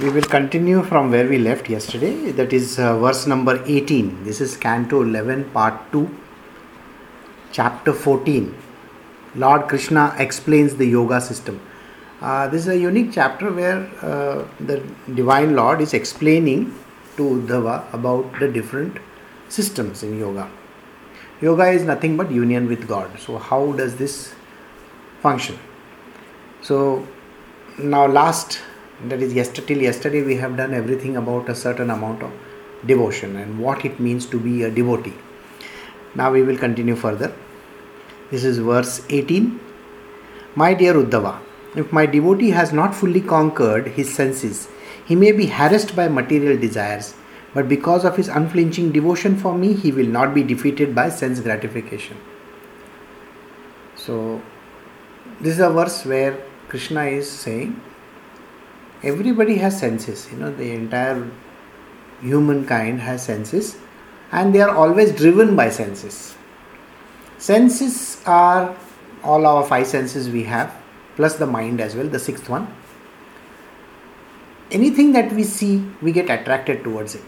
We will continue from where we left yesterday. That is uh, verse number 18. This is Canto 11, part 2, chapter 14. Lord Krishna explains the yoga system. Uh, this is a unique chapter where uh, the Divine Lord is explaining to Uddhava about the different systems in yoga. Yoga is nothing but union with God. So, how does this function? So, now, last that is yesterday till yesterday we have done everything about a certain amount of devotion and what it means to be a devotee. Now we will continue further. This is verse 18 my dear uddhava if my devotee has not fully conquered his senses he may be harassed by material desires but because of his unflinching devotion for me he will not be defeated by sense gratification. So this is a verse where krishna is saying everybody has senses you know the entire humankind has senses and they are always driven by senses. Senses are all our five senses we have plus the mind as well the sixth one. Anything that we see we get attracted towards it.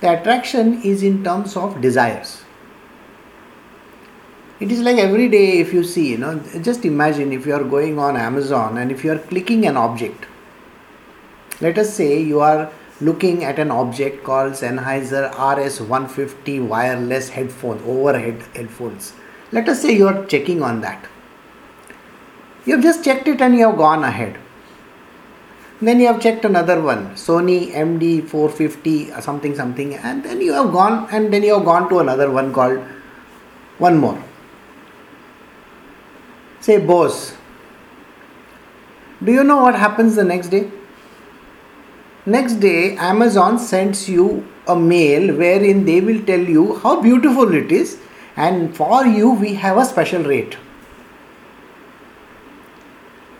The attraction is in terms of desires it is like every day if you see you know just imagine if you are going on amazon and if you are clicking an object. Let us say you are looking at an object called sennheiser rs150 wireless headphone overhead headphones. Let us say you are checking on that. You have just checked it and you have gone ahead. Then you have checked another one sony md450 something something and then you have gone and then you have gone to another one called one more Say Bose. Do you know what happens the next day? Next day, Amazon sends you a mail wherein they will tell you how beautiful it is, and for you, we have a special rate.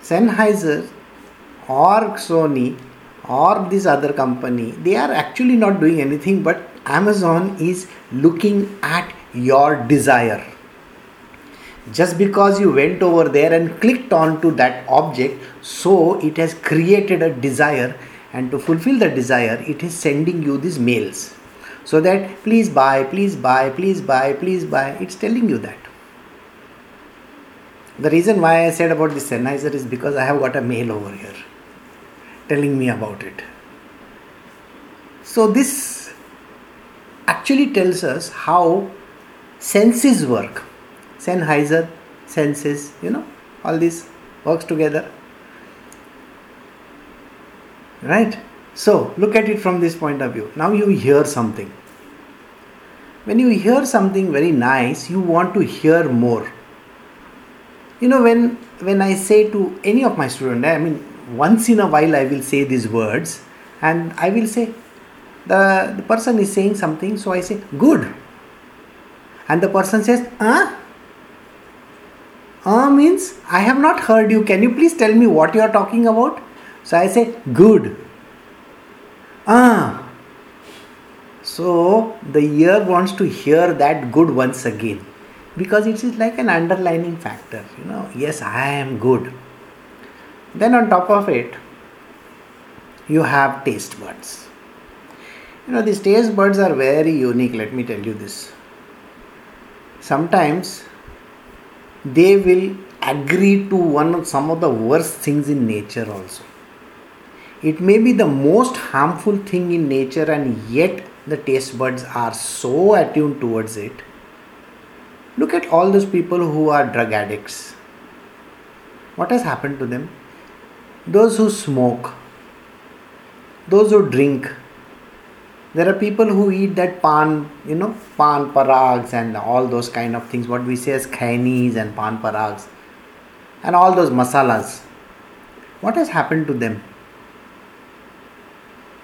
Sennheiser or Sony or this other company, they are actually not doing anything, but Amazon is looking at your desire just because you went over there and clicked on to that object so it has created a desire and to fulfill the desire it is sending you these mails. So that please buy please buy please buy please buy it's telling you that. The reason why i said about this sennheiser is because i have got a mail over here telling me about it. So this actually tells us how senses work Sennheiser, senses, you know, all this works together. Right? So, look at it from this point of view. Now you hear something. When you hear something very nice, you want to hear more. You know, when when I say to any of my students, I mean, once in a while I will say these words and I will say, the, the person is saying something, so I say, good. And the person says, ah, Ah means I have not heard you. Can you please tell me what you are talking about? So I say good. Ah. So the ear wants to hear that good once again because it is like an underlining factor. You know, yes, I am good. Then on top of it, you have taste buds. You know, these taste buds are very unique. Let me tell you this. Sometimes they will agree to one of some of the worst things in nature also. It may be the most harmful thing in nature and yet the taste buds are so attuned towards it. Look at all those people who are drug addicts. What has happened to them? Those who smoke those who drink there are people who eat that pan, you know, pan parags and all those kind of things, what we say as khainis and pan parags, and all those masalas. What has happened to them?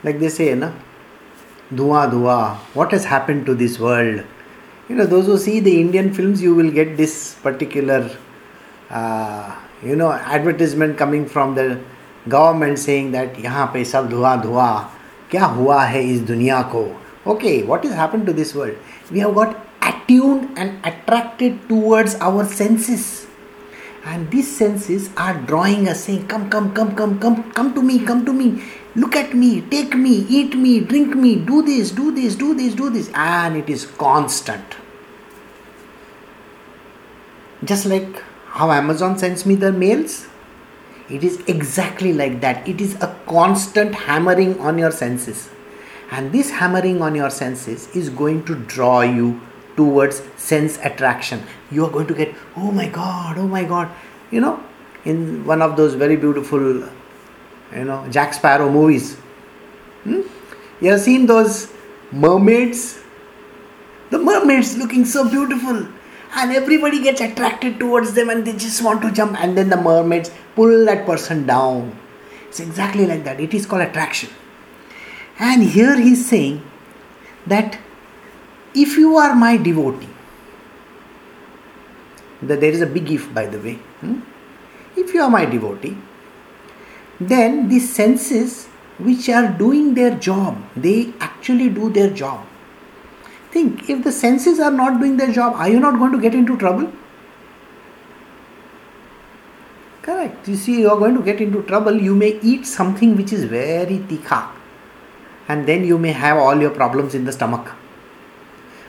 Like they say, na, dhua dhua, what has happened to this world? You know, those who see the Indian films, you will get this particular, uh, you know, advertisement coming from the government saying that, yahan pe sab dhua dhua. क्या हुआ है इस दुनिया को okay what is happen to this world we have got attuned and attracted towards our senses And these senses are drawing us, saying, Come, come, come, come, come, come to me, come to me. Look at me, take me, eat me, drink me, do this, do this, do this, do this. And it is constant. Just like how Amazon sends me the mails, it is exactly like that. It is a constant hammering on your senses. And this hammering on your senses is going to draw you towards sense attraction. You are going to get, oh my god, oh my god. You know, in one of those very beautiful, you know, Jack Sparrow movies. Hmm? You have seen those mermaids? The mermaids looking so beautiful. And everybody gets attracted towards them and they just want to jump. And then the mermaids pull that person down. It's exactly like that. It is called attraction. And here he's saying that if you are my devotee, that there is a big if by the way. Hmm? If you are my devotee, then the senses which are doing their job, they actually do their job. Think if the senses are not doing their job, are you not going to get into trouble? Correct. You see, you are going to get into trouble. You may eat something which is very tikha, and then you may have all your problems in the stomach.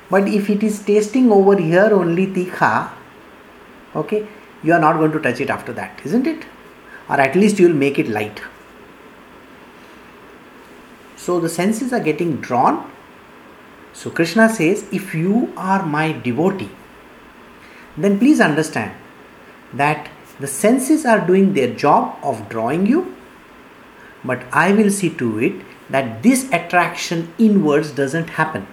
But if it is tasting over here only tikha, okay, you are not going to touch it after that, isn't it? Or at least you will make it light. So the senses are getting drawn. So Krishna says, if you are my devotee, then please understand that the senses are doing their job of drawing you, but I will see to it that this attraction inwards doesn't happen.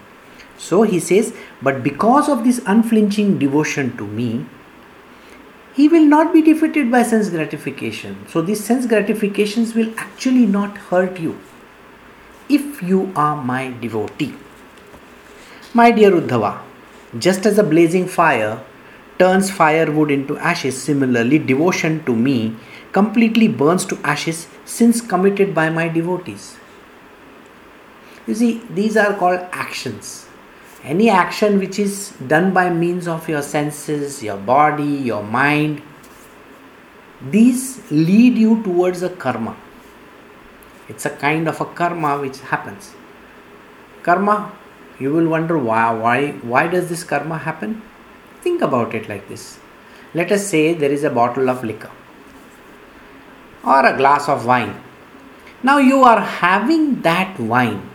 So he says, But because of this unflinching devotion to me, he will not be defeated by sense gratification. So these sense gratifications will actually not hurt you if you are my devotee. My dear Uddhava, just as a blazing fire turns firewood into ashes, similarly, devotion to me completely burns to ashes since committed by my devotees. You see, these are called actions any action which is done by means of your senses, your body, your mind, these lead you towards a karma. It's a kind of a karma which happens. Karma, you will wonder why, why, why does this karma happen? Think about it like this. Let us say there is a bottle of liquor or a glass of wine. Now you are having that wine.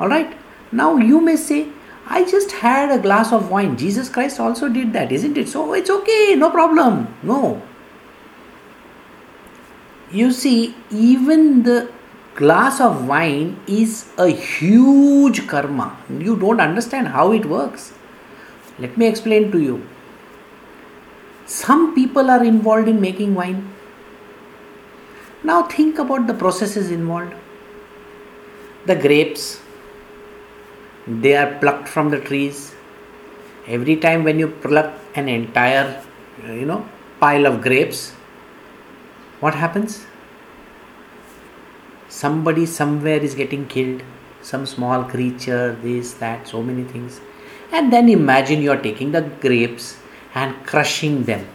Alright? Now you may say, I just had a glass of wine. Jesus Christ also did that, isn't it? So it's okay, no problem. No. You see, even the glass of wine is a huge karma. You don't understand how it works. Let me explain to you. Some people are involved in making wine. Now think about the processes involved. The grapes, they are plucked from the trees every time when you pluck an entire you know pile of grapes what happens somebody somewhere is getting killed some small creature this that so many things and then imagine you are taking the grapes and crushing them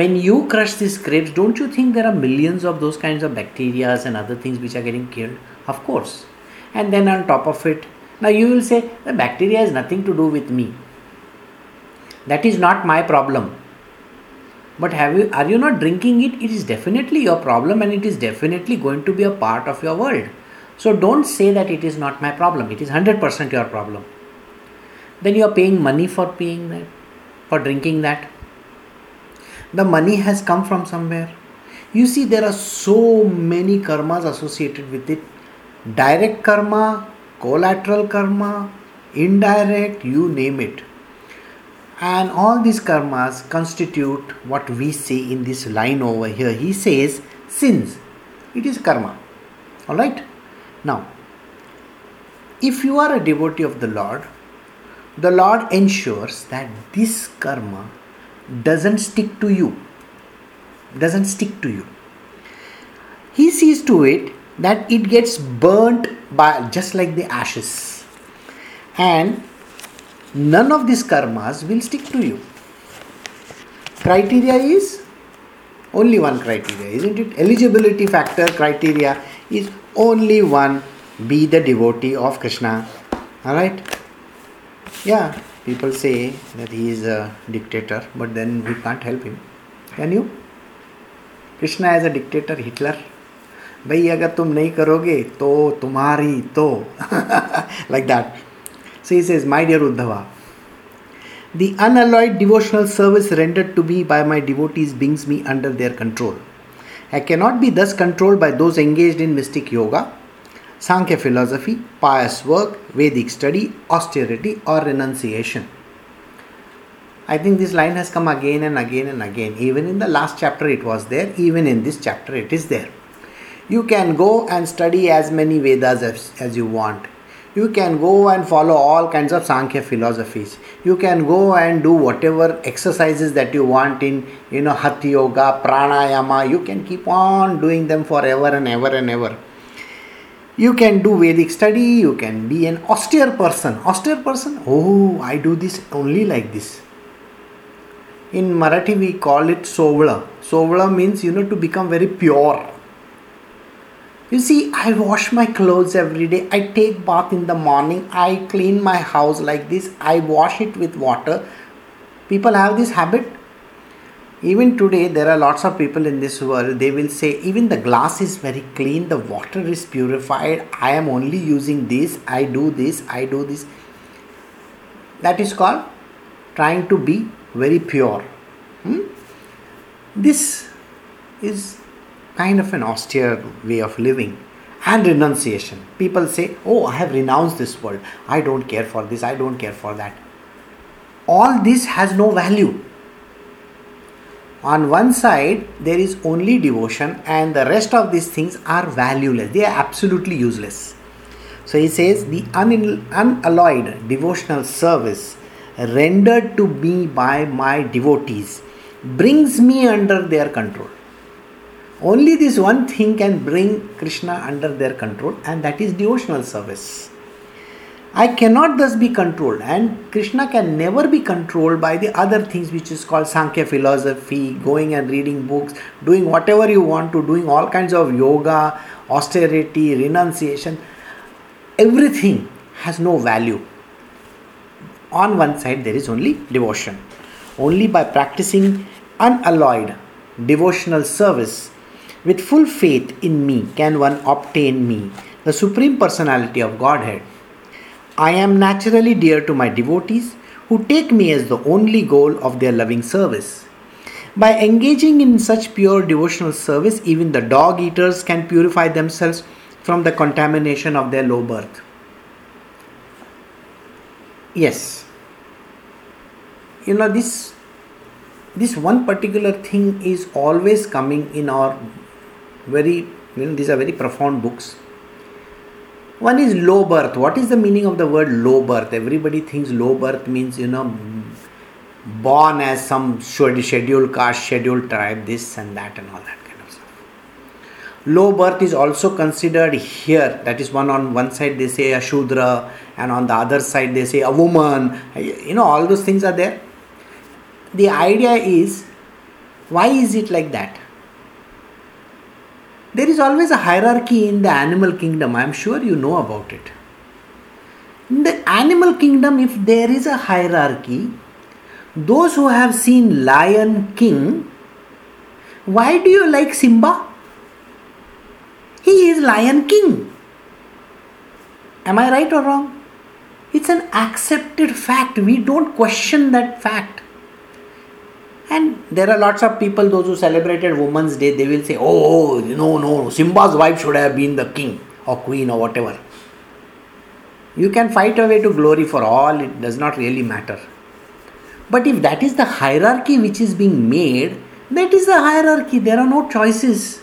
when you crush these grapes don't you think there are millions of those kinds of bacteria and other things which are getting killed of course and then on top of it now you will say the bacteria has nothing to do with me. That is not my problem. But have you are you not drinking it? It is definitely your problem and it is definitely going to be a part of your world. So don't say that it is not my problem. It is 100% your problem. Then you are paying money for paying that, for drinking that. The money has come from somewhere. You see, there are so many karmas associated with it. Direct karma, collateral karma, indirect, you name it. And all these karmas constitute what we see in this line over here. He says sins. It is karma. Alright? Now, if you are a devotee of the Lord, the Lord ensures that this karma doesn't stick to you. Doesn't stick to you. He sees to it that it gets burnt by just like the ashes and none of these karmas will stick to you criteria is only one criteria, isn't it? Eligibility factor criteria is only one be the devotee of Krishna. Alright? Yeah, people say that he is a dictator, but then we can't help him. Can you? Krishna as a dictator, Hitler. भाई अगर तुम नहीं करोगे तो तुम्हारी तो like that. so he says, My dear Uddhava, the unalloyed devotional service rendered to me by my devotees brings me under their control. I cannot be thus controlled by those engaged in mystic yoga, Sankhya philosophy, pious work, Vedic study, austerity, or renunciation. I think this line has come again and again and again. Even in the last chapter, it was there, even in this chapter, it is there. You can go and study as many Vedas as, as you want. You can go and follow all kinds of Sankhya philosophies. You can go and do whatever exercises that you want in, you know, Hatha Yoga, Pranayama. You can keep on doing them forever and ever and ever. You can do Vedic study. You can be an austere person. Austere person? Oh, I do this only like this. In Marathi, we call it Sovla. Sovla means, you know, to become very pure you see, I wash my clothes every day. I take bath in the morning. I clean my house like this. I wash it with water. People have this habit. Even today, there are lots of people in this world. They will say, even the glass is very clean. The water is purified. I am only using this. I do this. I do this. That is called trying to be very pure. Hmm? This is kind of an austere way of living and renunciation. People say, Oh, I have renounced this world. I don't care for this. I don't care for that. All this has no value. On one side, there is only devotion, and the rest of these things are valueless. They are absolutely useless. So he says, The unalloyed devotional service rendered to me by my devotees brings me under their control. Only this one thing can bring Krishna under their control, and that is devotional service. I cannot thus be controlled, and Krishna can never be controlled by the other things which is called Sankhya philosophy, going and reading books, doing whatever you want to, doing all kinds of yoga, austerity, renunciation. Everything has no value. On one side, there is only devotion. Only by practicing unalloyed devotional service with full faith in me can one obtain me, the Supreme Personality of Godhead. I am naturally dear to my devotees who take me as the only goal of their loving service. By engaging in such pure devotional service, even the dog eaters can purify themselves from the contamination of their low birth. Yes. You know, this this one particular thing is always coming in our very you know these are very profound books. One is low birth. What is the meaning of the word low birth? Everybody thinks low birth means you know born as some scheduled caste scheduled tribe this and that and all that kind of stuff. Low birth is also considered here. That is one on one side they say a shudra and on the other side they say a woman. You know all those things are there. The idea is why is it like that there is always a hierarchy in the animal kingdom. I am sure you know about it. In the animal kingdom, if there is a hierarchy, those who have seen Lion King, why do you like Simba? He is Lion King. Am I right or wrong? It's an accepted fact. We don't question that fact. And there are lots of people, those who celebrated Women's Day, they will say, oh, oh no, no, Simba's wife should have been the king or queen or whatever. You can fight away to glory for all, it does not really matter. But if that is the hierarchy which is being made, that is the hierarchy, there are no choices.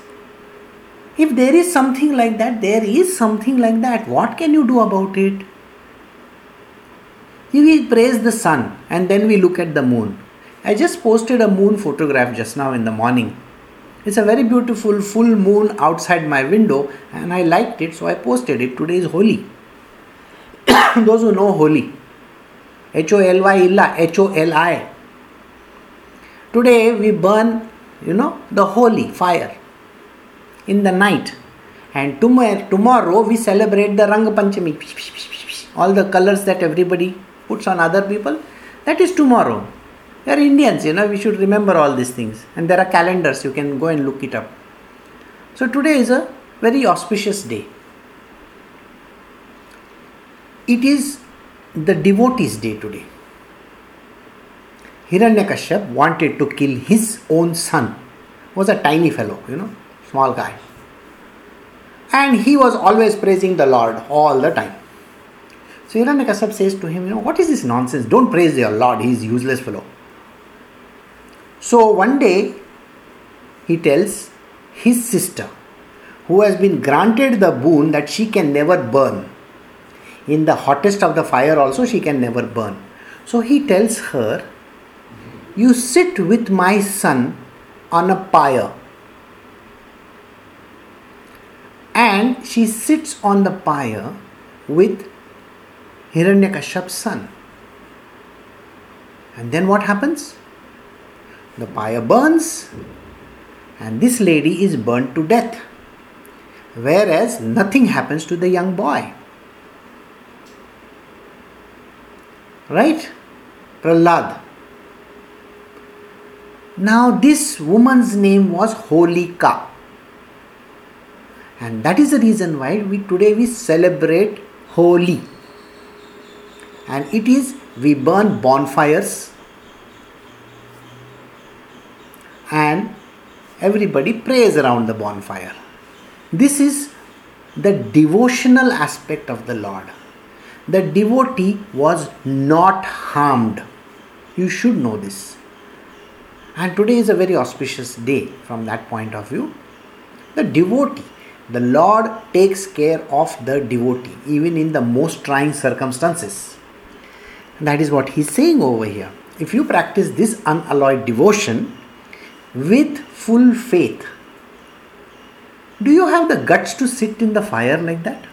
If there is something like that, there is something like that. What can you do about it? We praise the sun and then we look at the moon. I just posted a moon photograph just now in the morning. It's a very beautiful full moon outside my window and I liked it so I posted it. Today is Holi. Those who know Holi. H O L Y Illa, H O L I. Today we burn, you know, the holy fire in the night. And tomorrow, tomorrow we celebrate the Rang Panchami. All the colors that everybody puts on other people, that is tomorrow. We are Indians, you know, we should remember all these things. And there are calendars, you can go and look it up. So today is a very auspicious day. It is the devotees' day today. Hiranyakashyap wanted to kill his own son. Was a tiny fellow, you know, small guy. And he was always praising the Lord all the time. So Hiranyakashyap says to him, you know, what is this nonsense? Don't praise your Lord, he is useless fellow. So one day he tells his sister, who has been granted the boon that she can never burn. In the hottest of the fire, also, she can never burn. So he tells her, You sit with my son on a pyre. And she sits on the pyre with Hiranyakashyap's son. And then what happens? The pyre burns, and this lady is burnt to death, whereas nothing happens to the young boy. Right? Prahlad. Now, this woman's name was Holika. And that is the reason why we today we celebrate Holi. And it is we burn bonfires and everybody prays around the bonfire. This is the devotional aspect of the Lord. The devotee was not harmed. You should know this. And today is a very auspicious day from that point of view. The devotee, the Lord takes care of the devotee even in the most trying circumstances. That is what he's saying over here. If you practice this unalloyed devotion, with full faith. Do you have the guts to sit in the fire like that?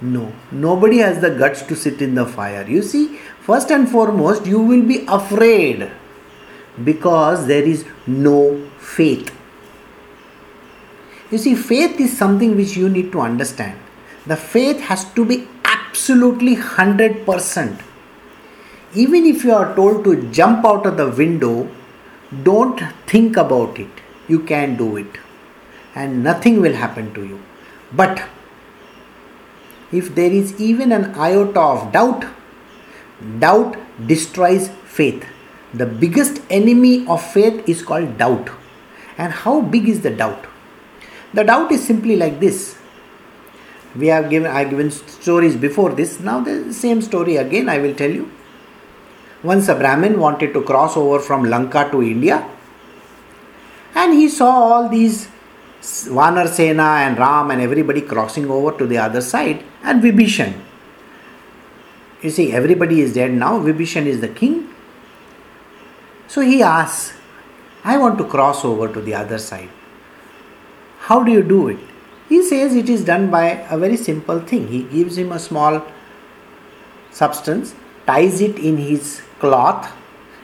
No, nobody has the guts to sit in the fire. You see, first and foremost, you will be afraid because there is no faith. You see, faith is something which you need to understand. The faith has to be absolutely 100%. Even if you are told to jump out of the window, don't think about it. You can do it. And nothing will happen to you. But if there is even an iota of doubt, doubt destroys faith. The biggest enemy of faith is called doubt. And how big is the doubt? The doubt is simply like this. We have given I have given stories before this. Now the same story again I will tell you. Once a Brahmin wanted to cross over from Lanka to India, and he saw all these Vanar Sena and Ram and everybody crossing over to the other side, and Vibhishan. You see, everybody is dead now, Vibhishan is the king. So he asks, I want to cross over to the other side. How do you do it? He says it is done by a very simple thing. He gives him a small substance, ties it in his cloth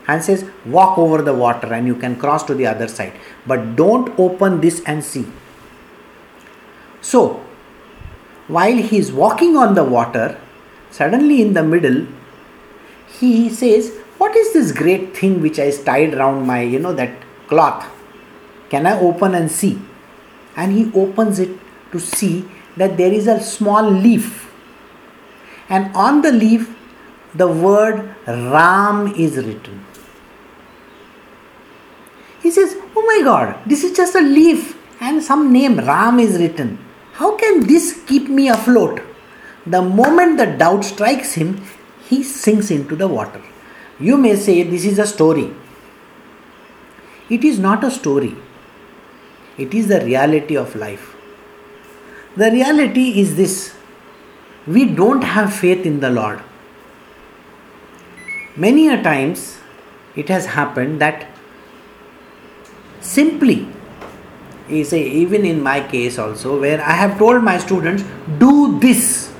and says walk over the water and you can cross to the other side. But don't open this and see. So while he is walking on the water suddenly in the middle he says what is this great thing which i tied around my you know that cloth? Can i open and see? And he opens it to see that there is a small leaf. And on the leaf the word Ram is written. He says, Oh my god, this is just a leaf and some name Ram is written. How can this keep me afloat? The moment the doubt strikes him, he sinks into the water. You may say this is a story. It is not a story, it is the reality of life. The reality is this we don't have faith in the Lord many a times it has happened that simply say even in my case also where i have told my students do this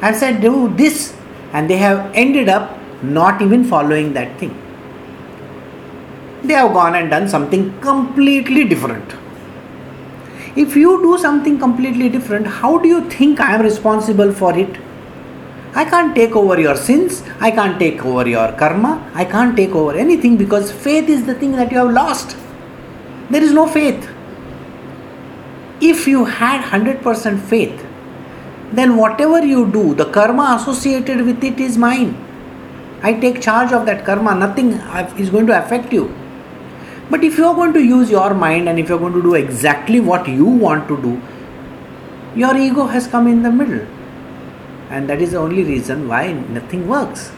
i said do this and they have ended up not even following that thing they have gone and done something completely different. If you do something completely different, how do you think I am responsible for it? I can't take over your sins, I can't take over your karma, I can't take over anything because faith is the thing that you have lost. There is no faith. If you had 100% faith, then whatever you do, the karma associated with it is mine. I take charge of that karma, nothing is going to affect you. But if you are going to use your mind and if you are going to do exactly what you want to do, your ego has come in the middle. And that is the only reason why nothing works.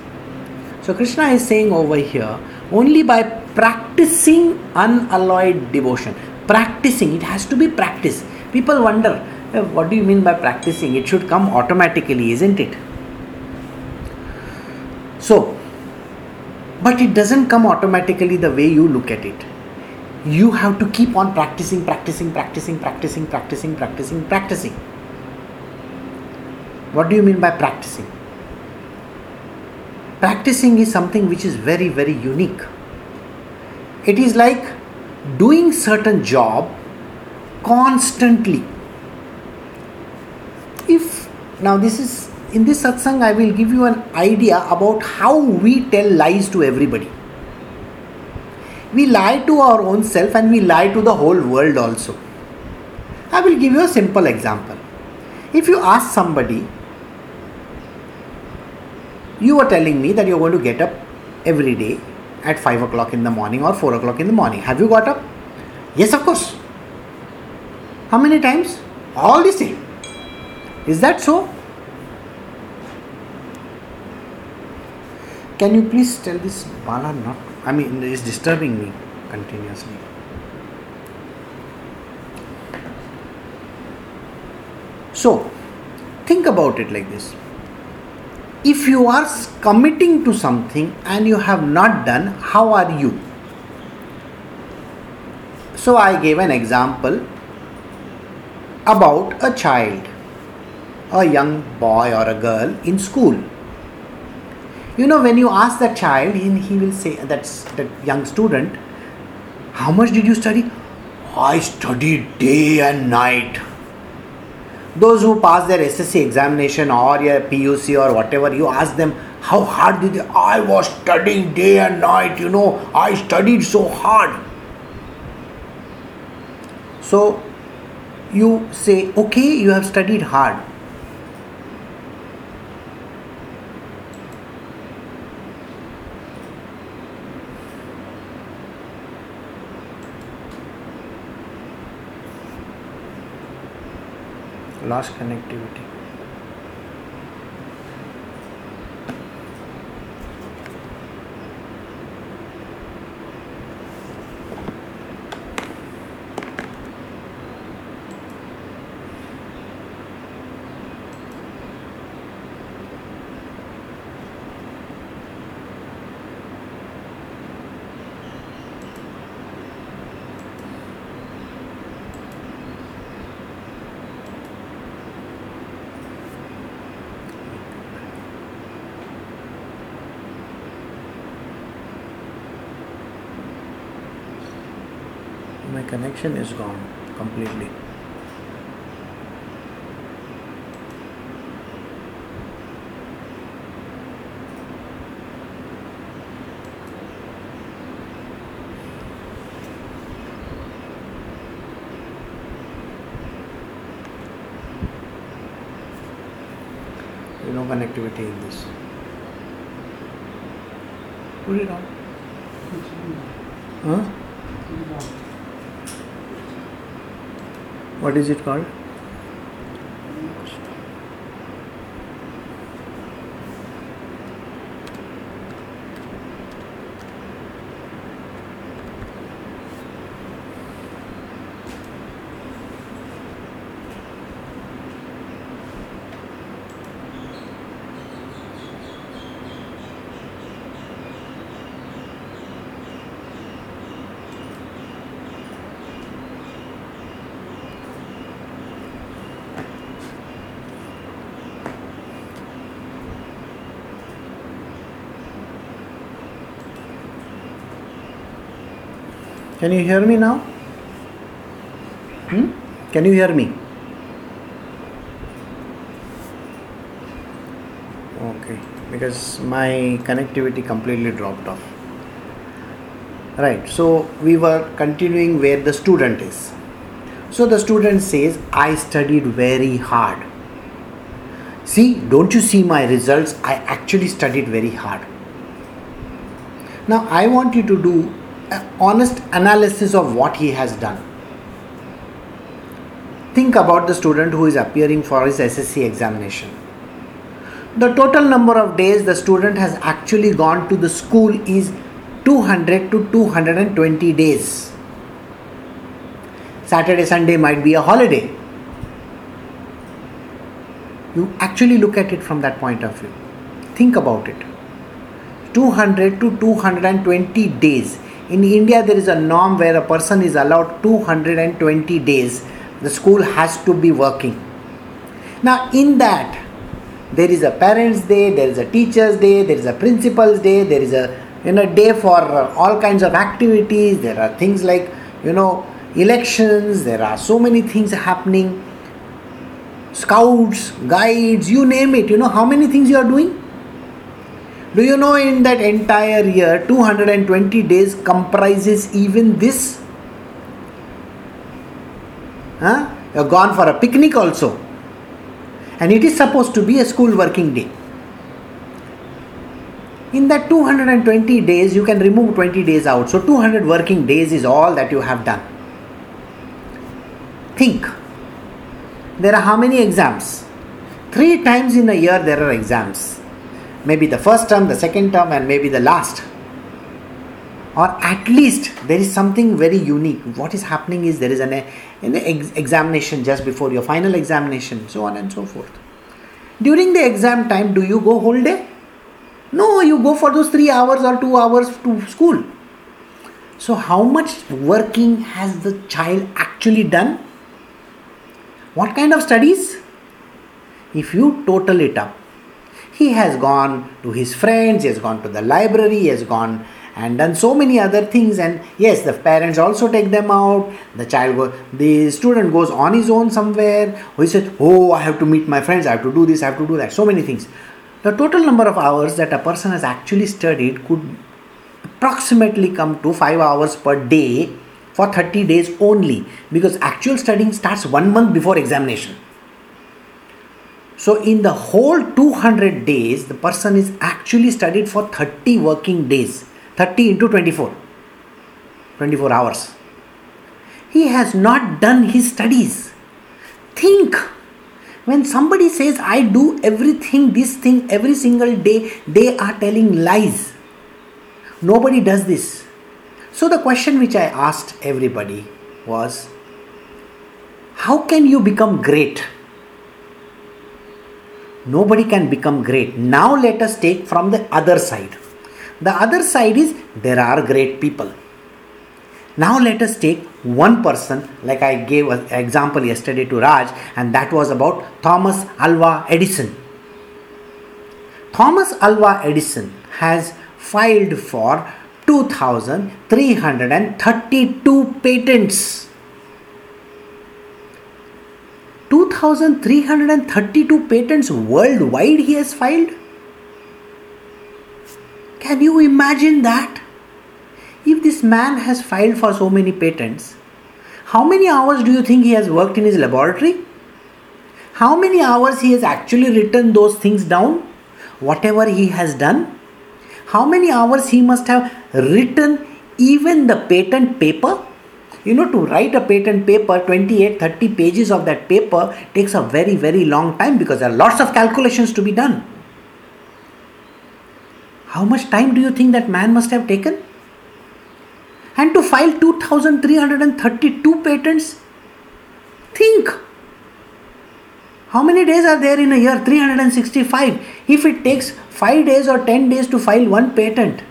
So Krishna is saying over here only by practicing unalloyed devotion. Practicing, it has to be practice. People wonder, eh, what do you mean by practicing? It should come automatically, isn't it? So, but it doesn't come automatically the way you look at it. You have to keep on practicing, practicing, practicing, practicing, practicing, practicing, practicing. What do you mean by practicing? Practicing is something which is very, very unique. It is like doing certain job constantly. If now this is in this satsang, I will give you an idea about how we tell lies to everybody. We lie to our own self and we lie to the whole world also. I will give you a simple example. If you ask somebody, you were telling me that you're going to get up every day at 5 o'clock in the morning or 4 o'clock in the morning. Have you got up? Yes, of course. How many times? All the same. Is that so? Can you please tell this Bala not? I mean, it's disturbing me continuously. So, think about it like this. If you are committing to something and you have not done, how are you? So, I gave an example about a child, a young boy or a girl in school. You know when you ask that child he, he will say that's that young student how much did you study? I studied day and night those who pass their ssc examination or your puc or whatever you ask them how hard did you i was studying day and night you know. I studied so hard. So you say okay you have studied hard lost connectivity my connection is gone completely. No connectivity in this. Put it on. Huh? What is it called? Can you hear me now? Hmm? Can you hear me? Okay, because my connectivity completely dropped off. Right, so we were continuing where the student is. So the student says, I studied very hard. See, don't you see my results? I actually studied very hard. Now, I want you to do honest analysis of what he has done. Think about the student who is appearing for his SSC examination. The total number of days the student has actually gone to the school is 200 to 220 days. Saturday, Sunday might be a holiday. You actually look at it from that point of view. Think about it. 200 to 220 days. In India, there is a norm where a person is allowed 220 days. The school has to be working. Now, in that, there is a parents' day, there is a teachers' day, there is a principal's day, there is a you know day for all kinds of activities. There are things like you know elections. There are so many things happening. Scouts, guides, you name it. You know how many things you are doing. Do you know in that entire year, 220 days comprises even this? Huh? You're gone for a picnic also. And it is supposed to be a school working day. In that 220 days, you can remove 20 days out. So 200 working days is all that you have done. Think. There are how many exams? Three times in a year there are exams maybe the first term, the second term, and maybe the last. Or at least there is something very unique. What is happening is there is an, an ex- examination just before your final examination, so on and so forth. During the exam time, do you go whole day? No, you go for those three hours or two hours to school. So, how much working has the child actually done? What kind of studies? If you total it up, he has gone to his friends, he has gone to the library, he has gone and done so many other things and yes the parents also take them out. The child go, the student goes on his own somewhere. He says oh i have to meet my friends i have to do this i have to do that. So many things. The total number of hours that a person has actually studied could approximately come to 5 hours per day for 30 days only because actual studying starts one month before examination so, in the whole 200 days, the person is actually studied for 30 working days, 30 into 24, 24 hours. He has not done his studies. Think when somebody says, I do everything, this thing every single day, they are telling lies. Nobody does this. So, the question which I asked everybody was, How can you become great? Nobody can become great. Now let us take from the other side. The other side is there are great people. Now let us take one person, like I gave an example yesterday to Raj, and that was about Thomas Alva Edison. Thomas Alva Edison has filed for 2332 patents 2332 patents worldwide he has filed. Can you imagine that? If this man has filed for so many patents, how many hours do you think he has worked in his laboratory? How many hours he has actually written those things down? Whatever he has done? How many hours he must have written even the patent paper? You know to write a patent paper 28 30 pages of that paper takes a very very long time because there are lots of calculations to be done. How much time do you think that man must have taken? And to file 2332 patents? Think! How many days are there in a year? 365 if it takes 5 days or 10 days to file one patent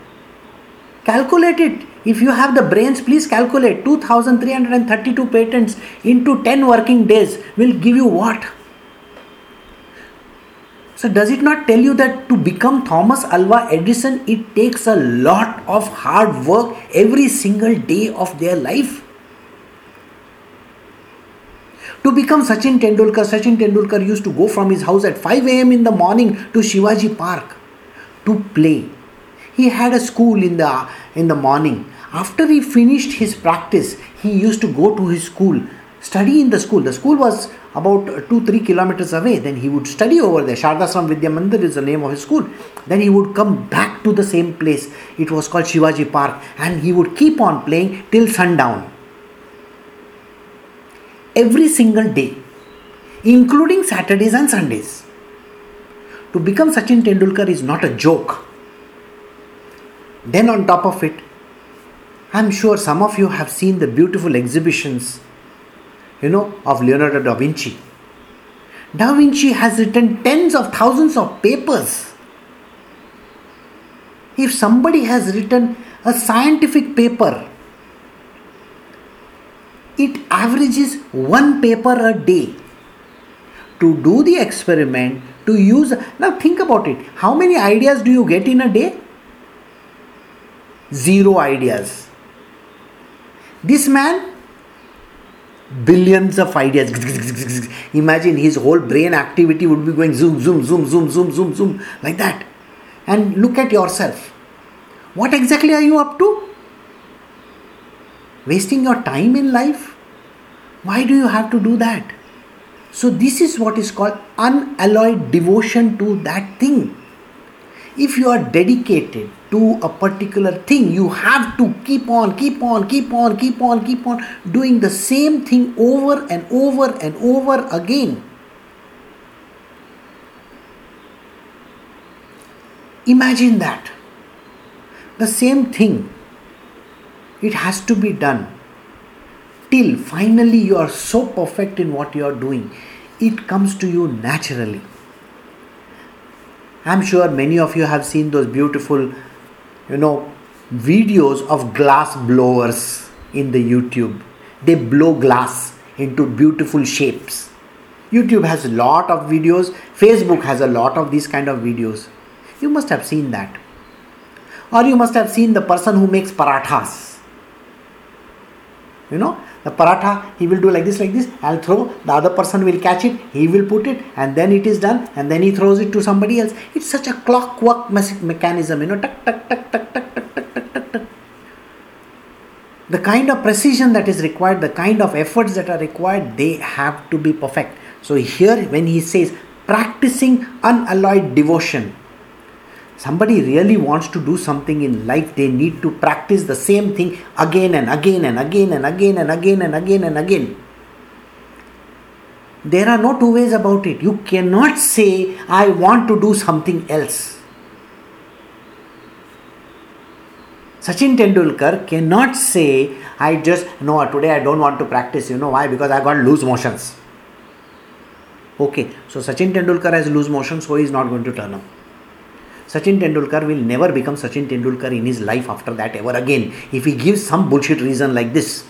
calculate it if you have the brains, please calculate 2332 patents into 10 working days will give you what? So, does it not tell you that to become Thomas Alva Edison, it takes a lot of hard work every single day of their life? To become Sachin Tendulkar, Sachin Tendulkar used to go from his house at 5 am in the morning to Shivaji Park to play. He had a school in the in the morning. After he finished his practice, he used to go to his school, study in the school. The school was about 2 3 kilometers away. Then he would study over there. Shardasram Vidya Mandir is the name of his school. Then he would come back to the same place. It was called Shivaji Park. And he would keep on playing till sundown. Every single day, including Saturdays and Sundays. To become Sachin Tendulkar is not a joke. Then, on top of it, I'm sure some of you have seen the beautiful exhibitions you know, of Leonardo da Vinci. Da Vinci has written tens of thousands of papers. If somebody has written a scientific paper, it averages one paper a day. To do the experiment, to use. Now think about it. How many ideas do you get in a day? Zero ideas. This man billions of ideas. Imagine his whole brain activity would be going zoom, zoom, zoom, zoom, zoom, zoom, zoom, like that. And look at yourself. What exactly are you up to? Wasting your time in life? Why do you have to do that? So, this is what is called unalloyed devotion to that thing if you are dedicated to a particular thing. You have to keep on keep on keep on keep on keep on doing the same thing over and over and over again. Imagine that. The same thing it has to be done till finally you are so perfect in what you are doing it comes to you naturally. I'm sure many of you have seen those beautiful, you know, videos of glass blowers in the YouTube. They blow glass into beautiful shapes. YouTube has a lot of videos, Facebook has a lot of these kind of videos. You must have seen that. Or you must have seen the person who makes parathas. You know, the paratha he will do like this like this. I'll throw the other person will catch it he will put it and then it is done and then he throws it to somebody else. It's such a clockwork mechanism you know tuck tuck tuck tuck tuck tuck tuck tuck tuck tuck. The kind of precision that is required the kind of efforts that are required they have to be perfect. So here when he says practicing unalloyed devotion somebody really wants to do something in life, they need to practice the same thing again and again and again and again and again and again and again. There are no two ways about it. You cannot say, I want to do something else. Sachin Tendulkar cannot say, I just, no, today I don't want to practice. You know why? Because I got loose motions. Okay, so Sachin Tendulkar has loose motions, so he is not going to turn up. Sachin Tendulkar will never become Sachin Tendulkar in his life after that ever again if he gives some bullshit reason like this.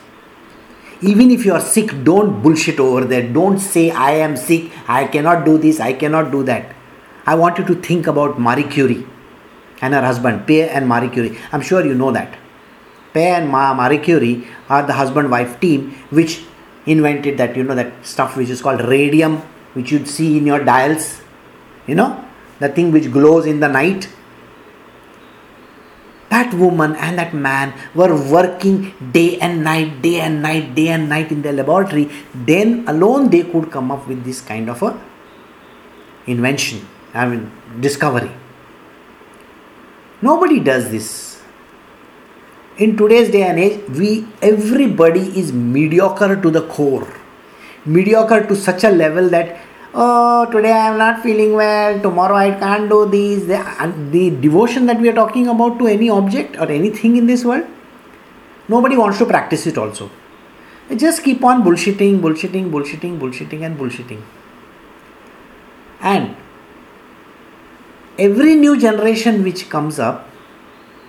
Even if you are sick, don't bullshit over there. Don't say, I am sick, I cannot do this, I cannot do that. I want you to think about Marie Curie and her husband, Pierre and Marie Curie. I'm sure you know that. Pierre and Ma- Marie Curie are the husband wife team which invented that, you know, that stuff which is called radium, which you'd see in your dials, you know, the thing which glows in the night. That woman and that man were working day and night, day and night, day and night in their laboratory. Then alone they could come up with this kind of a invention, I mean discovery. Nobody does this. In today's day and age, we everybody is mediocre to the core. Mediocre to such a level that oh today i am not feeling well. Tomorrow i can't do this. the, the devotion that we are talking about to any object or anything in this world nobody wants to practice it also. They just keep on bullshitting bullshitting bullshitting bullshitting and bullshitting. And every new generation which comes up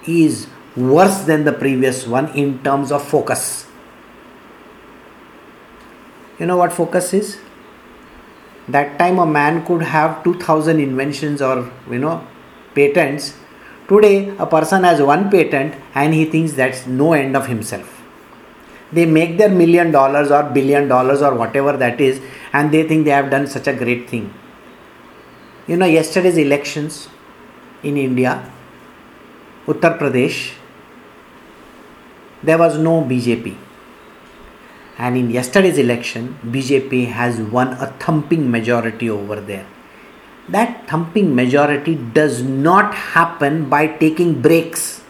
is worse than the previous one in terms of focus. You know what focus is that time a man could have 2000 inventions or you know patents. Today a person has one patent and he thinks that's no end of himself. They make their million dollars or billion dollars or whatever that is and they think they have done such a great thing. You know yesterday's elections in india uttar pradesh there was no bjp and in yesterday's election bjp has won a thumping majority over there that thumping majority does not happen by taking breaks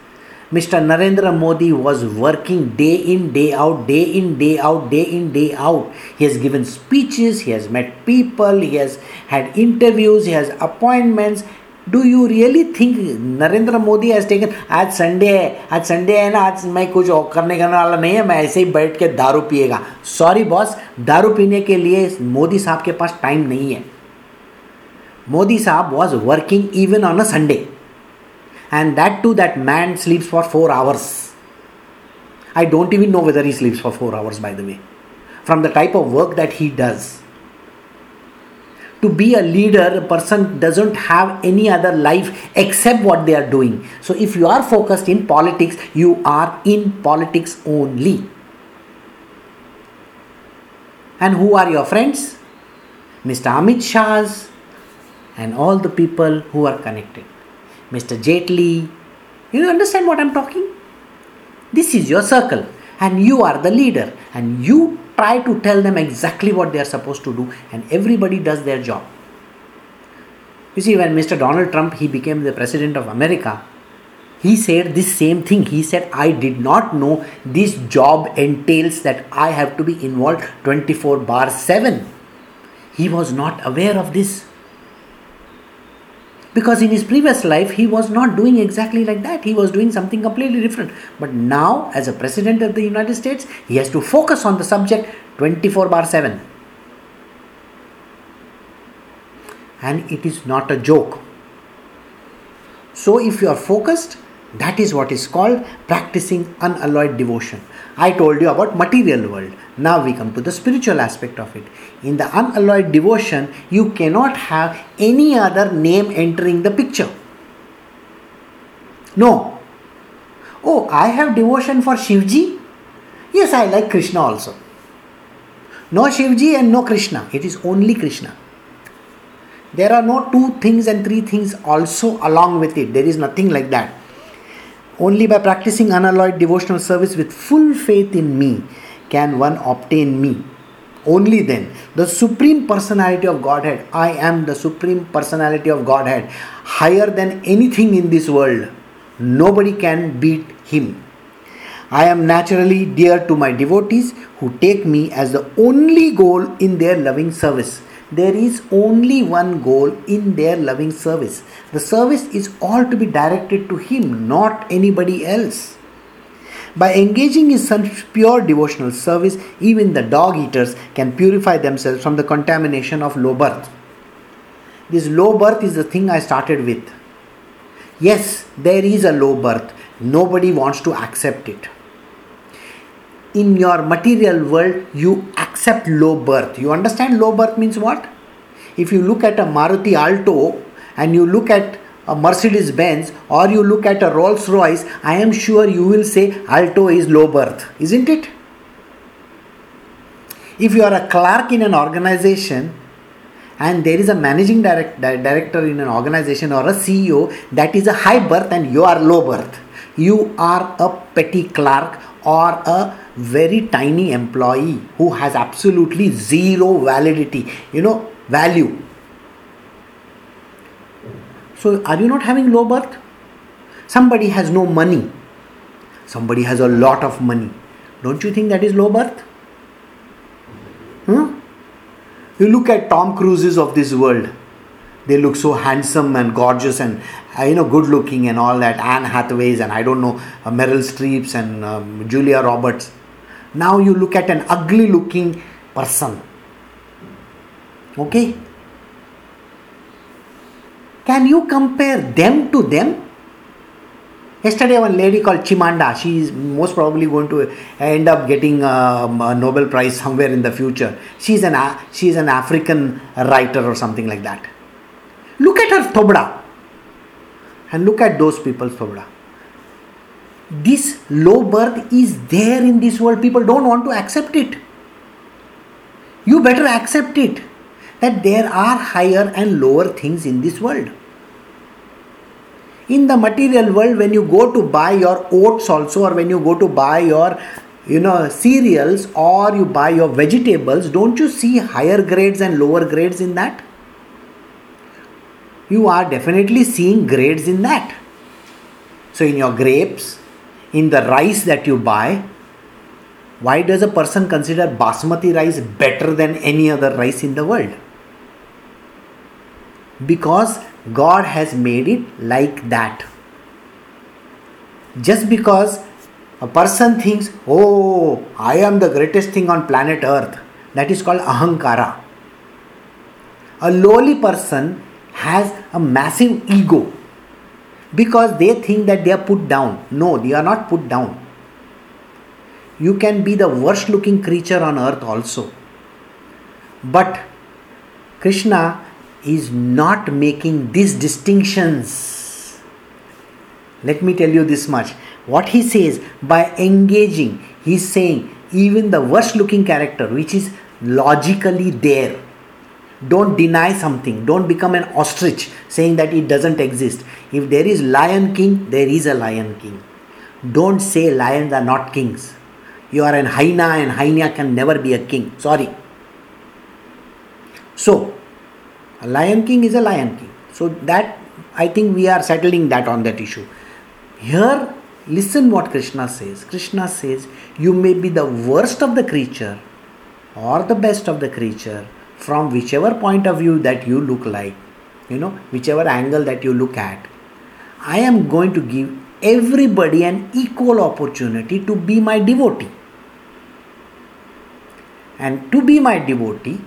Mr. Narendra Modi was working day in, day out, day in, day out, day in, day out. He has given speeches, he has met people, he has had interviews, he has appointments. Do you really think Narendra Modi has taken आज Sunday है, आज Sunday है ना, आज मैं कुछ करने करने वाला नहीं है, मैं ऐसे ही बैठ के दारू पिएगा। सॉरी बॉस दारू पीने के लिए मोदी साहब के पास टाइम नहीं है। मोदी साहब was working even on a Sunday and that too that man sleeps for four hours I don't even know whether he sleeps for four hours by the way from the type of work that he does to be a leader a person doesn't have any other life except what they are doing so if you are focused in politics you are in politics only and who are your friends mr amit shahs and all the people who are connected Mr. Jaitley. You understand what I'm talking? This is your circle, and you are the leader, and you try to tell them exactly what they are supposed to do, and everybody does their job. You see, when Mr. Donald Trump he became the president of America, he said this same thing. He said, I did not know this job entails that I have to be involved 24 bar 7. He was not aware of this because in his previous life he was not doing exactly like that he was doing something completely different but now as a president of the united states he has to focus on the subject 24 bar 7 and it is not a joke so if you are focused that is what is called practicing unalloyed devotion. I told you about material world. Now we come to the spiritual aspect of it. In the unalloyed devotion, you cannot have any other name entering the picture. No. Oh, I have devotion for Shivji. Yes, I like Krishna also. No Shivji and no Krishna. It is only Krishna. There are no two things and three things also along with it. There is nothing like that. Only by practicing unalloyed devotional service with full faith in me can one obtain me. Only then, the Supreme Personality of Godhead, I am the Supreme Personality of Godhead, higher than anything in this world. Nobody can beat Him. I am naturally dear to my devotees who take me as the only goal in their loving service there is only one goal in their loving service. The service is all to be directed to Him, not anybody else. By engaging in such pure devotional service, even the dog eaters can purify themselves from the contamination of low birth. This low birth is the thing I started with. Yes, there is a low birth. Nobody wants to accept it in your material world you accept low birth you understand low birth means what if you look at a maruti alto and you look at a mercedes benz or you look at a rolls royce i am sure you will say alto is low birth isn't it if you are a clerk in an organization and there is a managing direct, director in an organization or a ceo that is a high birth and you are low birth you are a petty clerk or a very tiny employee who has absolutely zero validity, you know, value. So, are you not having low birth? Somebody has no money, somebody has a lot of money. Don't you think that is low birth? Hmm? You look at Tom Cruises of this world. They look so handsome and gorgeous and uh, you know good looking and all that. Anne Hathaways and I don't know uh, Meryl Streeps and um, Julia Roberts now you look at an ugly looking person. Okay? Can you compare them to them? Yesterday, one lady called Chimanda, she is most probably going to end up getting um, a Nobel Prize somewhere in the future. She's an, she is an African writer or something like that. Look at her thobda and look at those people's thobda. This low birth is there in this world. People don't want to accept it. You better accept it that there are higher and lower things in this world. In the material world when you go to buy your oats also or when you go to buy your you know cereals or you buy your vegetables don't you see higher grades and lower grades in that? You are definitely seeing grades in that. So in your grapes in the rice that you buy why does a person consider basmati rice better than any other rice in the world because God has made it like that. Just because a person thinks, oh, I am the greatest thing on planet Earth, that is called ahankara. A lowly person has a massive ego because they think that they are put down. No, they are not put down. You can be the worst looking creature on earth also. But Krishna is not making these distinctions. Let me tell you this much. What he says by engaging, he's saying even the worst looking character, which is logically there, don't deny something, don't become an ostrich saying that it doesn't exist. If there is lion king, there is a lion king. Don't say lions are not kings. You are an hyena and hyena can never be a king. Sorry. So, lion king is a lion king. So that I think we are settling that on that issue. Here, listen what Krishna says. Krishna says, You may be the worst of the creature or the best of the creature from whichever point of view that you look like, you know, whichever angle that you look at. I am going to give everybody an equal opportunity to be my devotee. And to be my devotee,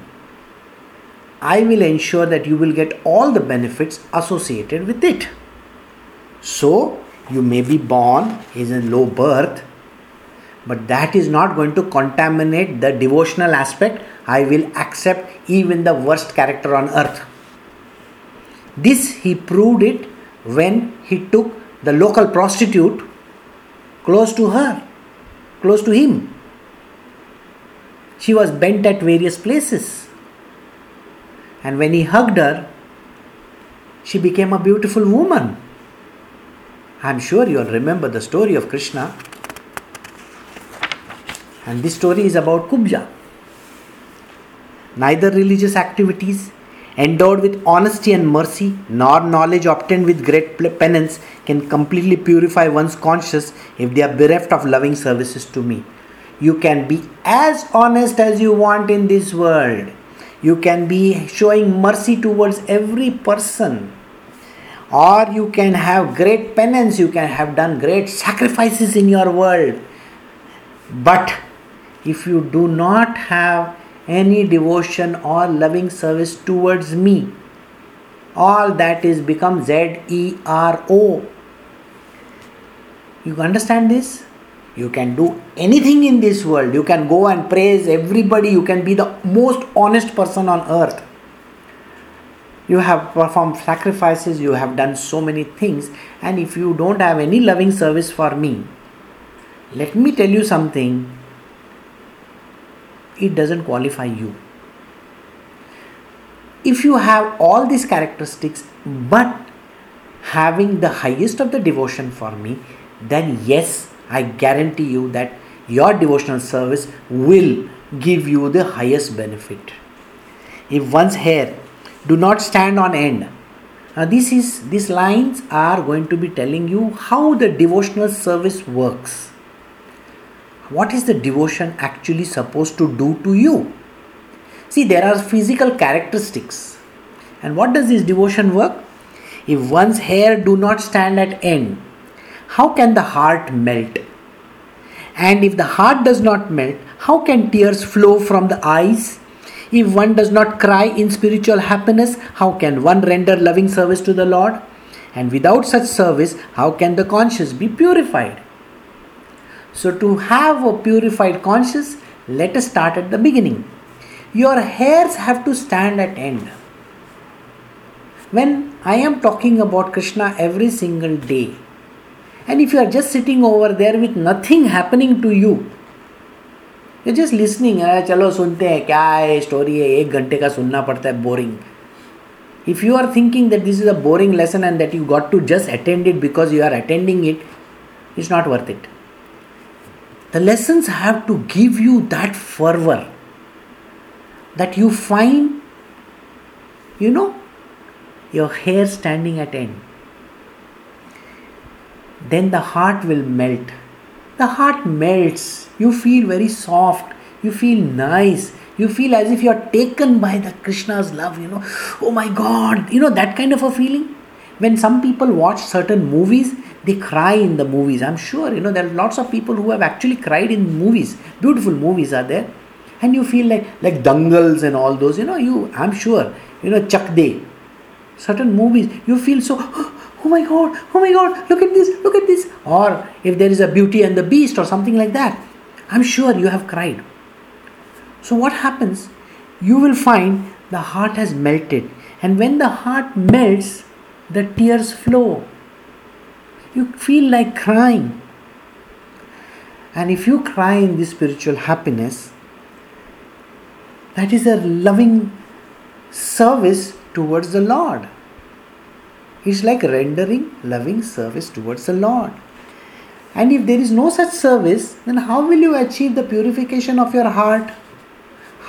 I will ensure that you will get all the benefits associated with it. So, you may be born in a low birth, but that is not going to contaminate the devotional aspect. I will accept even the worst character on earth. This he proved it when he took the local prostitute close to her, close to him. She was bent at various places and when he hugged her, she became a beautiful woman. I'm sure you'll remember the story of Krishna. And this story is about Kubja. Neither religious activities endowed with honesty and mercy, nor knowledge obtained with great penance can completely purify one's conscience if they are bereft of loving services to me. You can be as honest as you want in this world you can be showing mercy towards every person. Or you can have great penance you can have done great sacrifices in your world. But if you do not have any devotion or loving service towards me all that is become z e r o. You understand this you can do anything in this world. You can go and praise everybody. You can be the most honest person on earth. You have performed sacrifices, you have done so many things, and if you don't have any loving service for me, let me tell you something it doesn't qualify you. If you have all these characteristics but having the highest of the devotion for me, then yes, I guarantee you that your devotional service will give you the highest benefit. If one's hair do not stand on end, now this is these lines are going to be telling you how the devotional service works. What is the devotion actually supposed to do to you? See, there are physical characteristics. And what does this devotion work? If one's hair do not stand at end, how can the heart melt? And if the heart does not melt, how can tears flow from the eyes? If one does not cry in spiritual happiness, how can one render loving service to the Lord? And without such service, how can the conscience be purified? So, to have a purified conscience, let us start at the beginning. Your hairs have to stand at end. When I am talking about Krishna every single day, and if you are just sitting over there with nothing happening to you, you're just listening, चलो सुनते हैं क्या है story है एक घंटे का सुनना पड़ता है boring if you are thinking that this is a boring lesson and that you got to just attend it because you are attending it, it's not worth it. The lessons have to give you that fervor that you find, you know, your hair standing at end. Then the heart will melt. The heart melts. You feel very soft. You feel nice. You feel as if you are taken by the krishna's love you know. Oh my god. You know that kind of a feeling? When some people watch certain movies they cry in the movies. I'm sure you know there are lots of people who have actually cried in movies. Beautiful movies are there. And you feel like like dangals and all those you know you i'm sure you know chak de certain movies you feel so oh my god oh my god look at this look at this or if there is a beauty and the beast or something like that i'm sure you have cried so, what happens? You will find the heart has melted, and when the heart melts, the tears flow. You feel like crying. And if you cry in this spiritual happiness, that is a loving service towards the Lord. It's like rendering loving service towards the Lord. And if there is no such service, then how will you achieve the purification of your heart?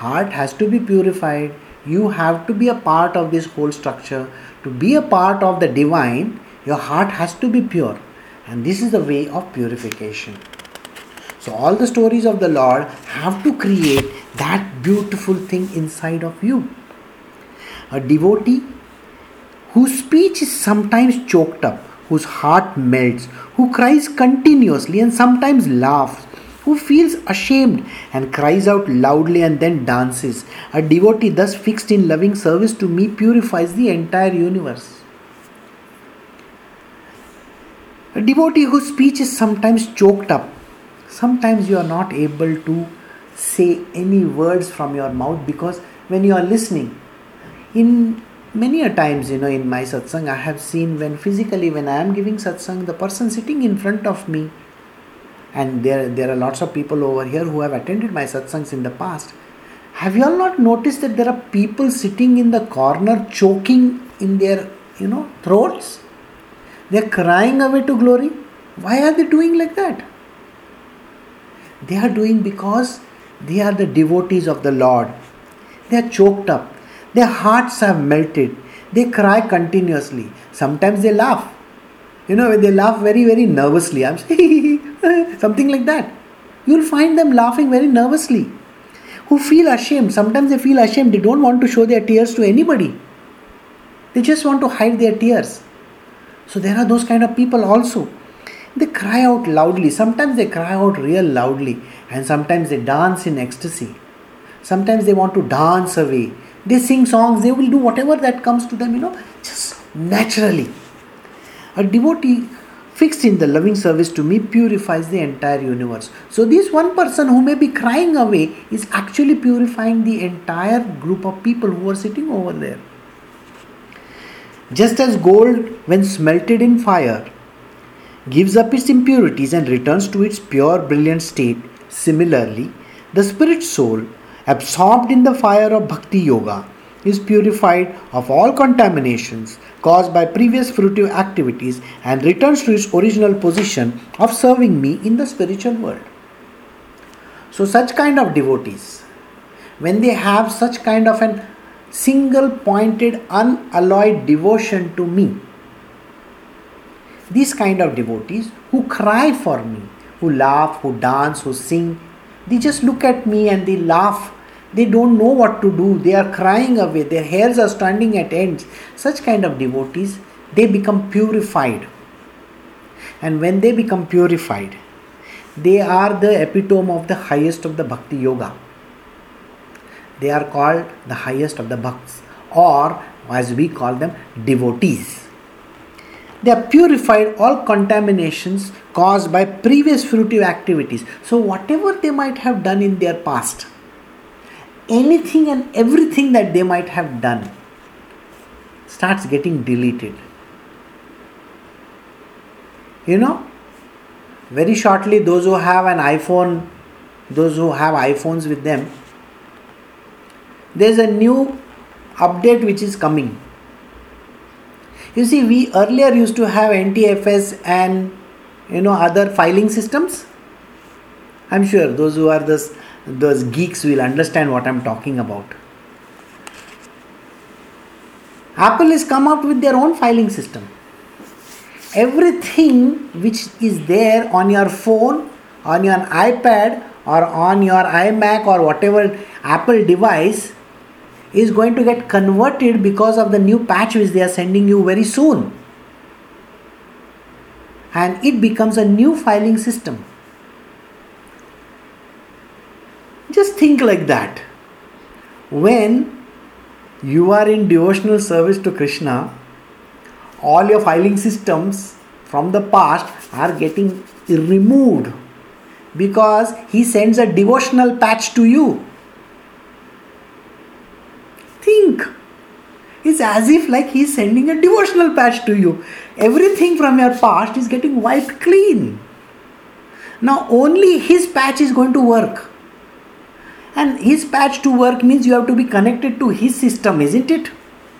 heart has to be purified. You have to be a part of this whole structure. To be a part of the divine, your heart has to be pure. And this is the way of purification. So, all the stories of the Lord have to create that beautiful thing inside of you. A devotee whose speech is sometimes choked up, whose heart melts, who cries continuously and sometimes laughs, who feels ashamed and cries out loudly and then dances. A devotee thus fixed in loving service to me purifies the entire universe. A devotee whose speech is sometimes choked up, sometimes you are not able to say any words from your mouth because when you are listening, in many a times you know in my satsang i have seen when physically when i am giving satsang the person sitting in front of me and there there are lots of people over here who have attended my satsangs in the past. Have you all not noticed that there are people sitting in the corner choking in their you know throats? They're crying away to glory? Why are they doing like that? They are doing because they are the devotees of the lord. They are choked up their hearts have melted they cry continuously sometimes they laugh you know they laugh very very nervously i'm something like that. You'll find them laughing very nervously, who feel ashamed. Sometimes they feel ashamed, they don't want to show their tears to anybody. They just want to hide their tears. So there are those kind of people also. They cry out loudly. Sometimes they cry out real loudly, and sometimes they dance in ecstasy. Sometimes they want to dance away. They sing songs, they will do whatever that comes to them, you know, just naturally. A devotee fixed in the loving service to me purifies the entire universe. So, this one person who may be crying away is actually purifying the entire group of people who are sitting over there. Just as gold, when smelted in fire, gives up its impurities and returns to its pure, brilliant state, similarly, the spirit soul, absorbed in the fire of bhakti yoga, is purified of all contaminations caused by previous fruitive activities and returns to its original position of serving me in the spiritual world. So, such kind of devotees, when they have such kind of an single pointed, unalloyed devotion to me, these kind of devotees who cry for me, who laugh, who dance, who sing, they just look at me and they laugh they don't know what to do. They are crying away. Their hairs are standing at ends. Such kind of devotees, they become purified. And when they become purified, they are the epitome of the highest of the bhakti yoga. They are called the highest of the bhakts, or as we call them, devotees. They have purified all contaminations caused by previous fruitive activities. So, whatever they might have done in their past, anything and everything that they might have done starts getting deleted. You know, very shortly, those who have an iPhone, those who have iPhones with them, there's a new update which is coming you see, we earlier used to have NTFS and you know other filing systems. I'm sure those who are those those geeks will understand what I'm talking about. Apple has come up with their own filing system. Everything which is there on your phone, on your iPad, or on your iMac, or whatever Apple device is going to get converted because of the new patch which they are sending you very soon. And it becomes a new filing system. Just think like that. When you are in devotional service to Krishna, all your filing systems from the past are getting removed because he sends a devotional patch to you think. It's as if like he's sending a devotional patch to you. Everything from your past is getting wiped clean. Now only his patch is going to work. And his patch to work means you have to be connected to his system, isn't it?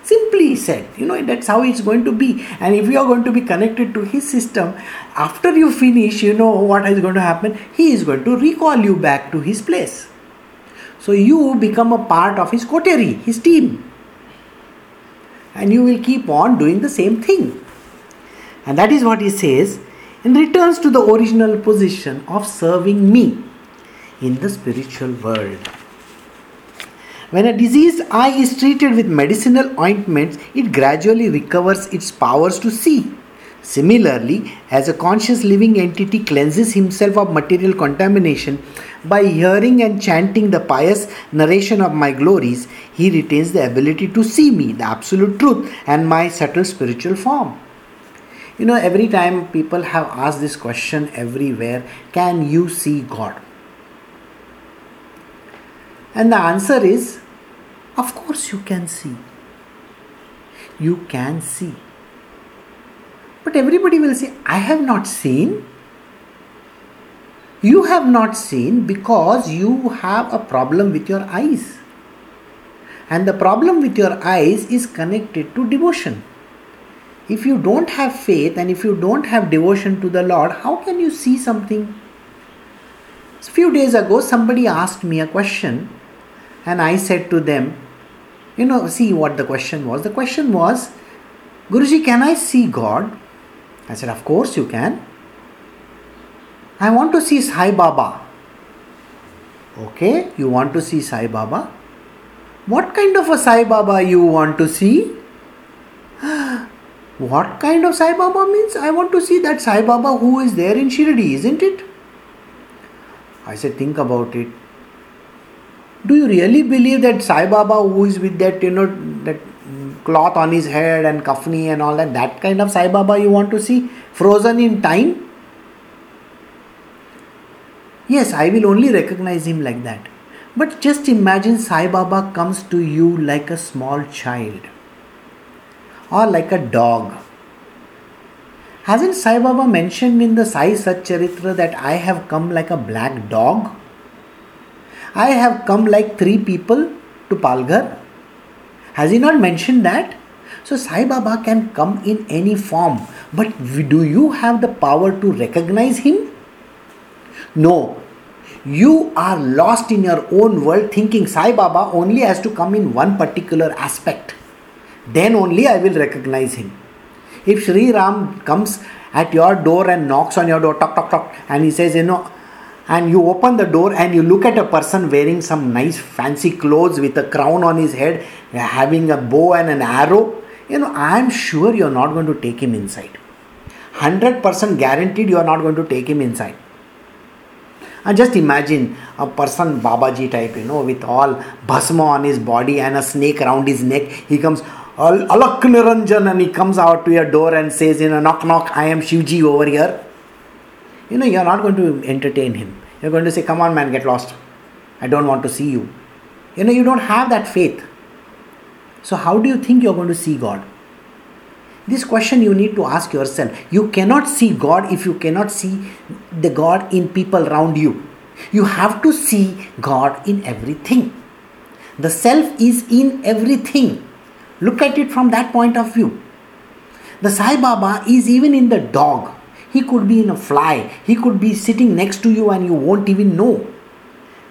Simply said, you know, that's how it's going to be. And if you are going to be connected to his system, after you finish, you know what is going to happen? He is going to recall you back to his place. So you become a part of his coterie, his team. And you will keep on doing the same thing. And that is what he says and returns to the original position of serving me in the spiritual world. When a diseased eye is treated with medicinal ointments, it gradually recovers its powers to see. Similarly, as a conscious living entity cleanses himself of material contamination by hearing and chanting the pious narration of my glories, he retains the ability to see me, the absolute truth, and my subtle spiritual form. You know, every time people have asked this question everywhere can you see God? And the answer is, of course, you can see. You can see. But everybody will say, I have not seen. You have not seen because you have a problem with your eyes. And the problem with your eyes is connected to devotion. If you don't have faith and if you don't have devotion to the Lord, how can you see something? A few days ago, somebody asked me a question, and I said to them, You know, see what the question was. The question was, Guruji, can I see God? I said, Of course you can. I want to see Sai Baba. Okay, you want to see Sai Baba? What kind of a Sai Baba you want to see? what kind of Sai Baba means? I want to see that Sai Baba who is there in Shirdi, isn't it? I said, think about it. Do you really believe that Sai Baba who is with that, you know, that cloth on his head and kafni and all that, that kind of Sai Baba you want to see frozen in time? Yes, I will only recognize him like that. But just imagine Sai Baba comes to you like a small child or like a dog. Hasn't Sai Baba mentioned in the Sai Satcharitra that I have come like a black dog? I have come like three people to Palghar? Has he not mentioned that? So Sai Baba can come in any form, but do you have the power to recognize him? No. You are lost in your own world thinking Sai Baba only has to come in one particular aspect. Then only I will recognize him. If Sri Ram comes at your door and knocks on your door, talk, talk, talk, and he says, you know, and you open the door and you look at a person wearing some nice fancy clothes with a crown on his head, having a bow and an arrow, you know, I am sure you are not going to take him inside. 100% guaranteed you are not going to take him inside. And just imagine a person Babaji type, you know, with all bhasma on his body and a snake around his neck. He comes, Al- Alak Niranjan and he comes out to your door and says, you know, knock knock, I am Shivji over here. You know, you're not going to entertain him. You're going to say, come on man, get lost. I don't want to see you. You know, you don't have that faith. So, how do you think you're going to see God? This question you need to ask yourself. You cannot see God if you cannot see the God in people around you. You have to see God in everything. The self is in everything. Look at it from that point of view. The Sai Baba is even in the dog. He could be in a fly. He could be sitting next to you and you won't even know.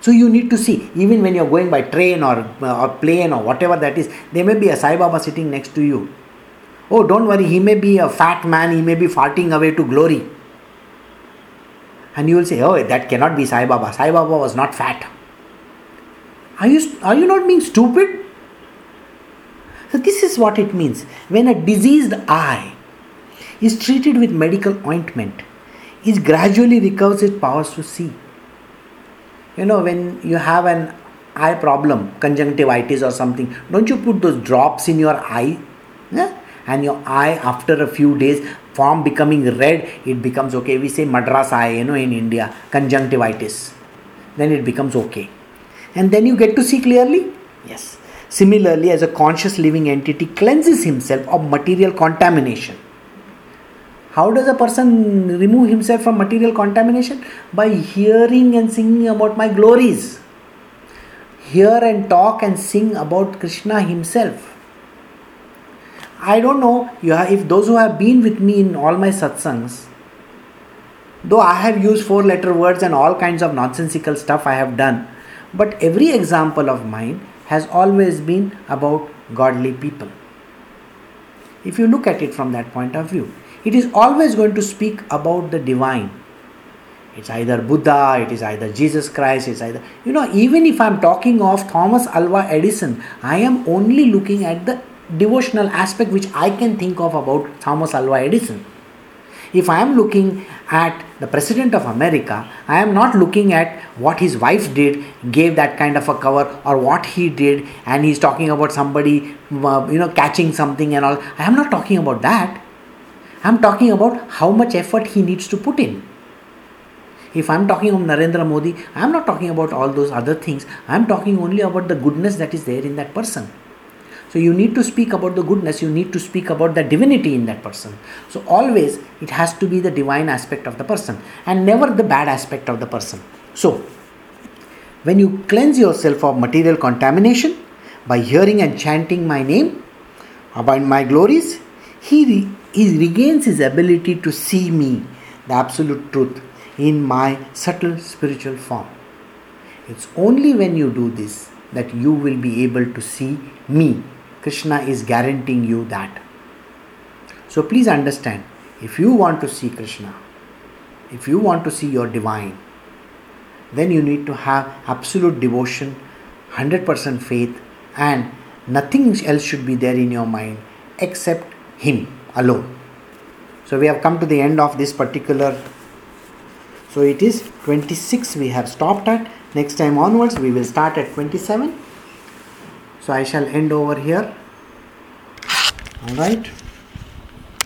So you need to see, even when you're going by train or, uh, or plane or whatever that is, there may be a Sai Baba sitting next to you. Oh, don't worry, he may be a fat man, he may be farting away to glory. And you will say, oh, that cannot be Sai Baba. Sai Baba was not fat. Are you, are you not being stupid? So, this is what it means. When a diseased eye is treated with medical ointment, it gradually recovers its powers to see. You know, when you have an eye problem, conjunctivitis or something, don't you put those drops in your eye? Yeah? And your eye, after a few days, form becoming red, it becomes okay. We say madras eye, you know, in India, conjunctivitis. Then it becomes okay. And then you get to see clearly? Yes. Similarly, as a conscious living entity cleanses himself of material contamination. How does a person remove himself from material contamination? By hearing and singing about my glories. Hear and talk and sing about Krishna himself. I don't know if those who have been with me in all my satsangs, though I have used four letter words and all kinds of nonsensical stuff I have done, but every example of mine has always been about godly people. If you look at it from that point of view, it is always going to speak about the divine. It's either Buddha, it is either Jesus Christ, it's either, you know, even if I'm talking of Thomas Alva Edison, I am only looking at the devotional aspect which I can think of about Thomas Alva Edison. If I am looking at the President of America, I am not looking at what his wife did, gave that kind of a cover, or what he did, and he's talking about somebody, uh, you know, catching something and all. I am not talking about that. I'm talking about how much effort he needs to put in. If I'm talking of Narendra Modi, I'm not talking about all those other things. I'm talking only about the goodness that is there in that person. So you need to speak about the goodness, you need to speak about the divinity in that person. So always it has to be the divine aspect of the person and never the bad aspect of the person. So when you cleanse yourself of material contamination by hearing and chanting my name about my glories, he, he regains his ability to see me, the absolute truth, in my subtle spiritual form. It's only when you do this that you will be able to see me Krishna is guaranteeing you that. So please understand if you want to see Krishna, if you want to see your divine, then you need to have absolute devotion, 100% faith, and nothing else should be there in your mind except Him alone. So we have come to the end of this particular. So it is 26 we have stopped at. Next time onwards, we will start at 27 so I shall end over here alright